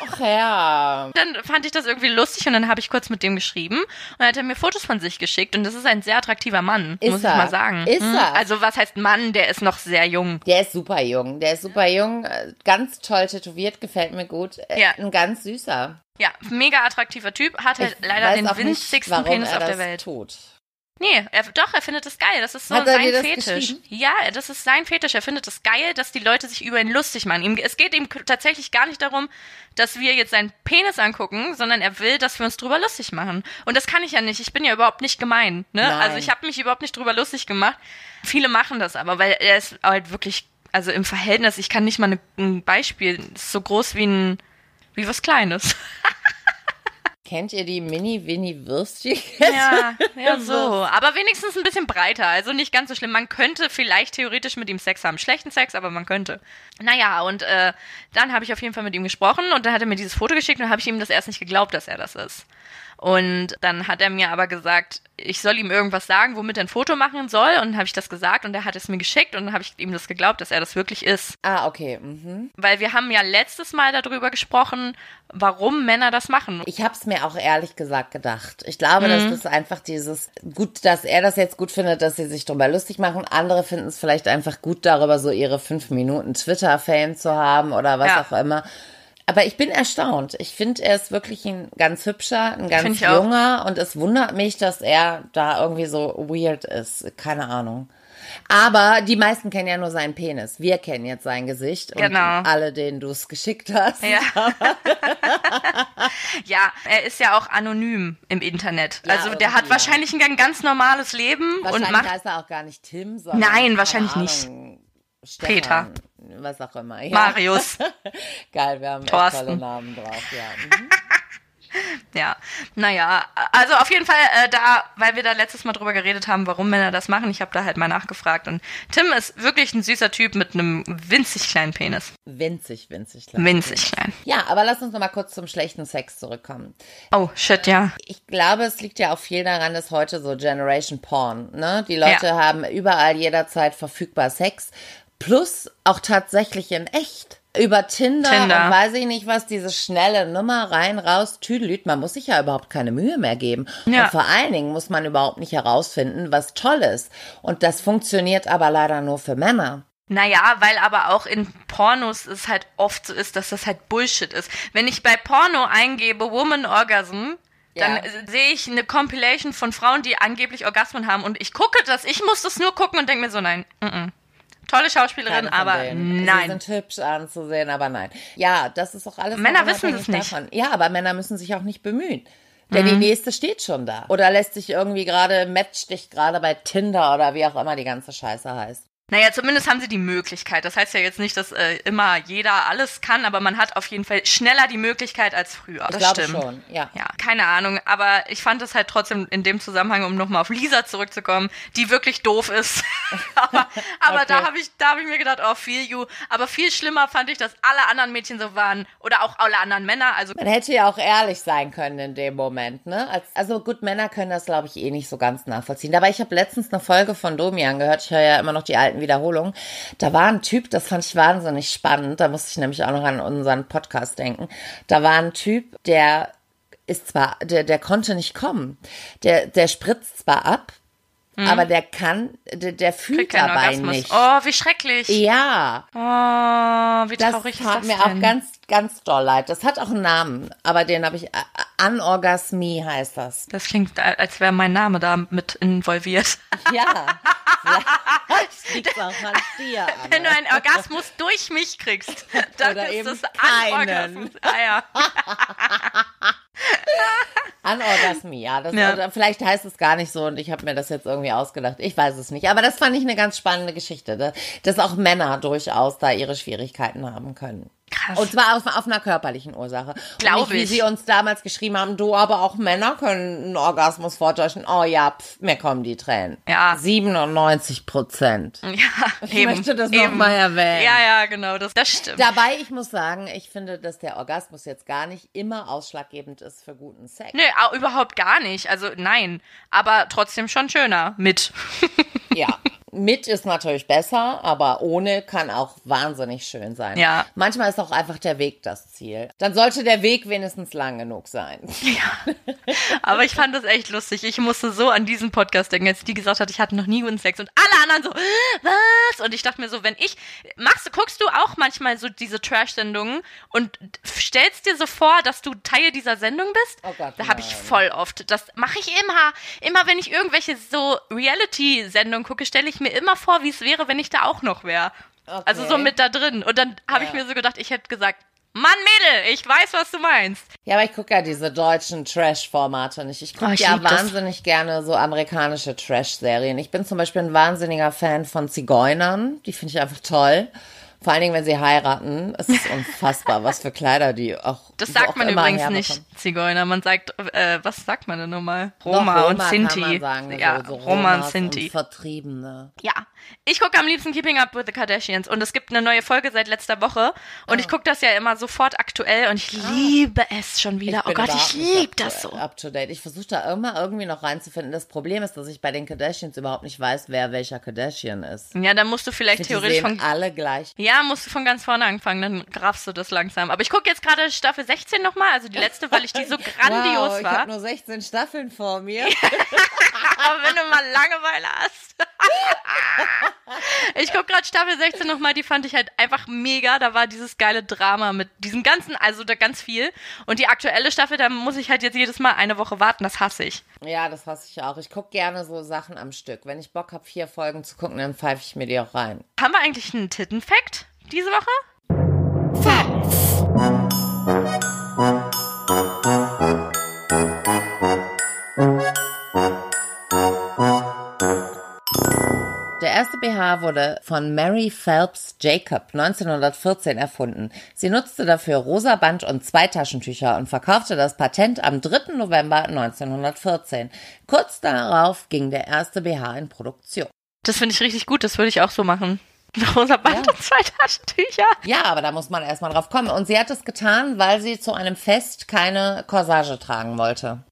Ach ja. Dann fand ich das irgendwie lustig und dann habe ich kurz mit dem geschrieben und dann hat er mir Fotos von sich geschickt und das ist ein sehr attraktiver Mann, Ist muss er? ich mal sagen. Ist Hm? er? Also was heißt Mann, der ist noch sehr jung. Der ist super jung. Der ist super jung. äh, Ganz toll tätowiert, gefällt mir gut. Äh, Ja. Ein ganz süßer. Ja, mega attraktiver Typ, hat halt Ich leider den nicht, winzigsten warum Penis auf der Welt. Tut. Nee, er, doch, er findet es geil. Das ist so Hat sein Fetisch. Ja, das ist sein Fetisch. Er findet es geil, dass die Leute sich über ihn lustig machen. Ihm, es geht ihm tatsächlich gar nicht darum, dass wir jetzt seinen Penis angucken, sondern er will, dass wir uns drüber lustig machen. Und das kann ich ja nicht. Ich bin ja überhaupt nicht gemein. Ne? Nein. Also ich habe mich überhaupt nicht drüber lustig gemacht. Viele machen das aber, weil er ist halt wirklich, also im Verhältnis, ich kann nicht mal ne, ein Beispiel, ist so groß wie ein, wie was Kleines. Kennt ihr die Mini-Winnie-Würstchen? Ja, ja, so. Aber wenigstens ein bisschen breiter. Also nicht ganz so schlimm. Man könnte vielleicht theoretisch mit ihm Sex haben. Schlechten Sex, aber man könnte. Naja, und äh, dann habe ich auf jeden Fall mit ihm gesprochen und dann hat er mir dieses Foto geschickt und dann habe ich ihm das erst nicht geglaubt, dass er das ist. Und dann hat er mir aber gesagt, ich soll ihm irgendwas sagen, womit er ein Foto machen soll. Und dann habe ich das gesagt und er hat es mir geschickt und dann habe ich ihm das geglaubt, dass er das wirklich ist. Ah, okay. Mhm. Weil wir haben ja letztes Mal darüber gesprochen, warum Männer das machen. Ich habe es mir auch ehrlich gesagt gedacht. Ich glaube, Mhm. dass das einfach dieses gut, dass er das jetzt gut findet, dass sie sich drüber lustig machen. Andere finden es vielleicht einfach gut, darüber so ihre fünf Minuten Twitter-Fame zu haben oder was Ja. auch immer. Aber ich bin erstaunt. Ich finde, er ist wirklich ein ganz hübscher, ein ganz ich auch. junger und es wundert mich, dass er da irgendwie so weird ist. Keine Ahnung. Aber die meisten kennen ja nur seinen Penis. Wir kennen jetzt sein Gesicht und Genau. alle, denen du es geschickt hast. Ja. ja, er ist ja auch anonym im Internet. Ja, also der hat irgendwie, wahrscheinlich ein ganz normales Leben und Wahrscheinlich macht. heißt er auch gar nicht Tim, sondern Nein, wahrscheinlich Ahnung, Stefan, was auch immer. Ja. Marius. Geil, wir haben echt tolle Namen drauf. Ja. Mhm. Ja, naja, also auf jeden Fall äh, da, weil wir da letztes Mal drüber geredet haben, warum Männer das machen, ich habe da halt mal nachgefragt und Tim ist wirklich ein süßer Typ mit einem winzig kleinen Penis. Winzig, winzig klein. Winzig klein. Ja, aber lass uns noch mal kurz zum schlechten Sex zurückkommen. Oh, shit, ja. Ich glaube, es liegt ja auch viel daran, dass heute so Generation Porn, ne? Die Leute Ja. haben überall jederzeit verfügbar Sex, plus auch tatsächlich in echt. über Tinder, Tinder. und weiß ich nicht was, diese schnelle Nummer rein, raus, Tüdelüt. Man muss sich ja überhaupt keine Mühe mehr geben. Ja. Und vor allen Dingen muss man überhaupt nicht herausfinden, was toll ist. Und das funktioniert aber leider nur für Männer. Naja, weil aber auch in Pornos es halt oft so ist, dass das halt Bullshit ist. Wenn ich bei Porno eingebe Woman Orgasm, dann Ja. äh, sehe ich eine Compilation von Frauen, die angeblich Orgasmen haben und ich gucke das, ich muss das nur gucken und denke mir so, nein, mm -mm. Tolle Schauspielerin, aber denen. Sie nein. sind hübsch anzusehen, aber nein. Ja, das ist auch alles. Männer wissen das nicht. Davon. Ja, aber Männer müssen sich auch nicht bemühen. Denn Mhm. die nächste steht schon da. Oder lässt sich irgendwie gerade, matcht dich gerade bei Tinder oder wie auch immer die ganze Scheiße heißt. Naja, zumindest haben sie die Möglichkeit. Das heißt ja jetzt nicht, dass äh, immer jeder alles kann, aber man hat auf jeden Fall schneller die Möglichkeit als früher. Ich das glaube stimmt. schon, ja. Ja, keine Ahnung, aber ich fand es halt trotzdem in dem Zusammenhang, um nochmal auf Lisa zurückzukommen, die wirklich doof ist. aber aber da Okay. habe ich, da hab ich mir gedacht, oh, feel you. Aber viel schlimmer fand ich, dass alle anderen Mädchen so waren oder auch alle anderen Männer. Also Man hätte ja auch ehrlich sein können in dem Moment, ne? Als, also gut, Männer können das, glaube ich, eh nicht so ganz nachvollziehen. Aber ich habe letztens eine Folge von Domian gehört. Ich höre ja immer noch die alten Wiederholungen. Da war ein Typ, das fand ich wahnsinnig spannend. Da musste ich nämlich auch noch an unseren Podcast denken. Da war ein Typ, der ist zwar, der, der konnte nicht kommen. Der, der spritzt zwar ab, aber der kann, der, der fühlt dabei Orgasmus. nicht. Oh, wie schrecklich. Ja, Oh, wie das traurig ist tat das mir denn? auch ganz, ganz doll leid. Das hat auch einen Namen, aber den habe ich, Anorgasmie heißt das. Das klingt, als wäre mein Name da mit involviert. Ja, vielleicht liegt auch an dir, Wenn du Anne. einen Orgasmus durch mich kriegst, dann Oder ist das. Anorgasmus. Ah, ja. Anorgasmie, ja. Das, Ja. Oder vielleicht heißt es gar nicht so und ich habe mir das jetzt irgendwie ausgedacht. Ich weiß es nicht. Aber das fand ich eine ganz spannende Geschichte, da- dass auch Männer durchaus da ihre Schwierigkeiten haben können. Krass. Und zwar auf, auf einer körperlichen Ursache. Und Glaub nicht, Wie ich. sie uns damals geschrieben haben, du, aber auch Männer können einen Orgasmus vortäuschen. Oh ja, pf, mir kommen die Tränen. Ja. 97 Prozent. Ja, Ich möchte das noch mal erwähnen. Ja, ja, genau, das, das stimmt. Dabei, ich muss sagen, ich finde, dass der Orgasmus jetzt gar nicht immer ausschlaggebend ist für guten Sex. Nö, au- überhaupt gar nicht. Also nein, aber trotzdem schon schöner mit. Ja. Mit ist natürlich besser, aber ohne kann auch wahnsinnig schön sein. Ja. Manchmal ist auch einfach der Weg das Ziel. Dann sollte der Weg wenigstens lang genug sein. Aber ich fand das echt lustig. Ich musste so an diesen Podcast denken, als die gesagt hat, ich hatte noch nie guten Sex und alle anderen so, was? Und ich dachte mir so, wenn ich, machst du, guckst du auch manchmal so diese Trash-Sendungen und stellst dir so vor, dass du Teil dieser Sendung bist? Oh Gott, da habe ich voll oft. Das mache ich immer. Immer wenn ich irgendwelche so Reality-Sendungen gucke, stelle ich mir immer vor, wie es wäre, wenn ich da auch noch wäre. Okay. Also so mit da drin. Und dann habe ich Ja. mir so gedacht, ich hätte gesagt, Mann, Mädel, ich weiß, was du meinst. Ja, aber ich gucke ja diese deutschen Trash-Formate nicht. Ich gucke Oh, ich ja lieb das. wahnsinnig gerne so amerikanische Trash-Serien. Ich bin zum Beispiel ein wahnsinniger Fan von Zigeunern. Die finde ich einfach toll. Vor allen Dingen, wenn sie heiraten. Es ist unfassbar, was für Kleider die auch. Das sagt auch man übrigens nicht, Zigeuner. Man sagt, äh, was sagt man denn nochmal? Doch, Roma, und Sinti. sagen, ja, so, so Roma und Sinti. Vertriebene. Ja, ich gucke am liebsten Keeping Up with the Kardashians und es gibt eine neue Folge seit letzter Woche und ich gucke das ja immer sofort aktuell und ich liebe es schon wieder. Oh bin Gott, ich liebe das so. Up to date. Ich versuche da immer irgendwie noch reinzufinden. Das Problem ist, dass ich bei den Kardashians überhaupt nicht weiß, wer welcher Kardashian ist. Ja, dann musst du vielleicht Die theoretisch von alle gleich. ja, musst du von ganz vorne anfangen, dann grafst du das langsam. Aber ich gucke jetzt gerade Staffel 16 nochmal, also die letzte, weil ich die so grandios wow, ich war. habe nur 16 Staffeln vor mir. Aber wenn du mal Langeweile hast. Ich gucke gerade Staffel 16 nochmal, die fand ich halt einfach mega. Da war dieses geile Drama mit diesem ganzen, also da ganz viel. Und die aktuelle Staffel, da muss ich halt jetzt jedes Mal eine Woche warten, das hasse ich. Ja, das hasse ich auch. Ich gucke gerne so Sachen am Stück. Wenn ich Bock habe, vier Folgen zu gucken, dann pfeife ich mir die auch rein. Haben wir eigentlich einen Titten-Fact diese Woche? Der erste BH wurde von Mary Phelps Jacob 1914 erfunden. Sie nutzte dafür rosa Band und zwei Taschentücher und verkaufte das Patent am 3. November 1914. Kurz darauf ging der erste BH in Produktion. Das finde ich richtig gut, das würde ich auch so machen. Rosa Band Ja. und zwei Taschentücher. Ja, aber da muss man erstmal drauf kommen. Und sie hat es getan, weil sie zu einem Fest keine Corsage tragen wollte.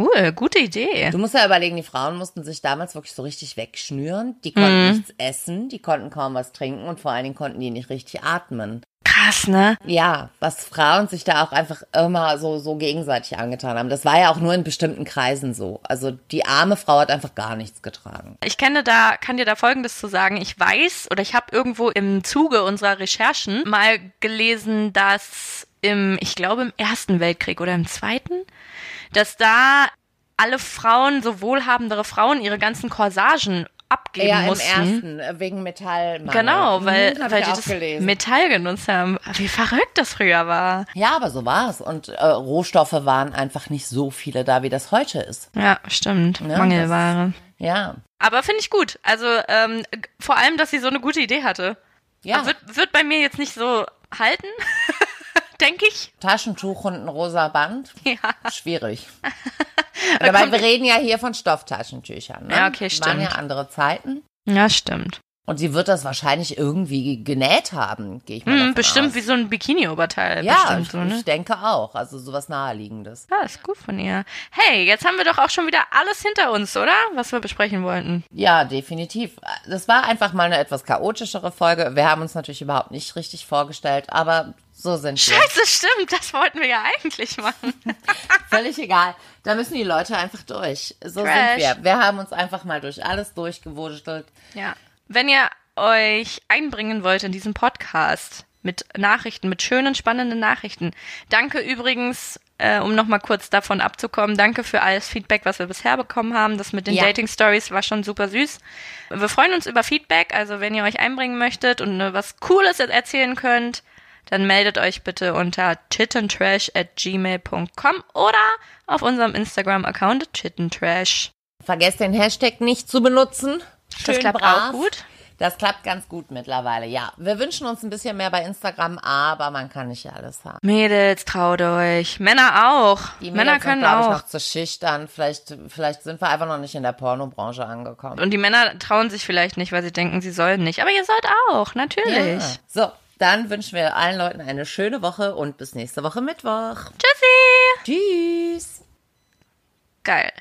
Cool, gute Idee. Du musst ja überlegen, die Frauen mussten sich damals wirklich so richtig wegschnüren. Die konnten nichts essen, die konnten kaum was trinken und vor allen Dingen konnten die nicht richtig atmen. Krass. Krass, ne? Ja, was Frauen sich da auch einfach immer so, so gegenseitig angetan haben. Das war ja auch nur in bestimmten Kreisen so. Also die arme Frau hat einfach gar nichts getragen. Ich kenne da, kann dir da Folgendes zu sagen. Ich weiß oder ich habe irgendwo im Zuge unserer Recherchen mal gelesen, dass im, ich glaube im Ersten Weltkrieg oder im Zweiten, dass da alle Frauen, so wohlhabendere Frauen, ihre ganzen Corsagen abgeben Ja, im mussten. ersten, äh, wegen Metallmangel. Genau, weil, Mhm, weil ich die auch das gelesen. Metall genutzt haben. Wie verrückt das früher war. Ja, aber so war es. Und äh, Rohstoffe waren einfach nicht so viele da, wie das heute ist. Ja, stimmt. Ja, Mangelware. Ja. Aber finde ich gut. Also ähm, vor allem, dass sie so eine gute Idee hatte. Ja. Wird, wird bei mir jetzt nicht so halten, denke ich. Taschentuch und ein rosa Band. Ja. Schwierig. Dabei, wir reden ja hier von Stofftaschentüchern. Ne? Ja, okay, Waren ja stimmt. andere Zeiten. Ja, stimmt. Und sie wird das wahrscheinlich irgendwie genäht haben, gehe ich mal Hm, bestimmt aus. wie so ein Bikini-Oberteil. Ja, bestimmt ich, so, ne? ich denke auch. Also sowas Naheliegendes. Ja, ist gut von ihr. Hey, jetzt haben wir doch auch schon wieder alles hinter uns, oder? Was wir besprechen wollten. Ja, definitiv. Das war einfach mal eine etwas chaotischere Folge. Wir haben uns natürlich überhaupt nicht richtig vorgestellt, aber so sind wir. Scheiße, stimmt. Das wollten wir ja eigentlich machen. Völlig egal. Da müssen die Leute einfach durch. So Trash. sind wir. Wir haben uns einfach mal durch alles durchgewurschtelt. Ja. Wenn ihr euch einbringen wollt in diesen Podcast mit Nachrichten, mit schönen, spannenden Nachrichten. Danke übrigens, äh, um nochmal kurz davon abzukommen, danke für alles Feedback, was wir bisher bekommen haben. Das mit den Ja. Dating Stories war schon super süß. Wir freuen uns über Feedback, also wenn ihr euch einbringen möchtet und was Cooles erzählen könnt, dann meldet euch bitte unter chittentrash at gmail.com oder auf unserem Instagram-Account chittentrash. Vergesst den Hashtag nicht zu benutzen. Das Schön klappt brav. auch gut. Das klappt ganz gut mittlerweile, ja. Wir wünschen uns ein bisschen mehr bei Instagram, aber man kann nicht alles haben. Mädels, traut euch. Männer auch. Die Männer Mädels können sind, glaube ich, auch. noch zu schüchtern. Vielleicht, vielleicht sind wir einfach noch nicht in der Pornobranche angekommen. Und die Männer trauen sich vielleicht nicht, weil sie denken, sie sollen nicht. Aber ihr sollt auch, natürlich. Ja. So, dann wünschen wir allen Leuten eine schöne Woche und bis nächste Woche Mittwoch. Tschüssi. Tschüss. Geil.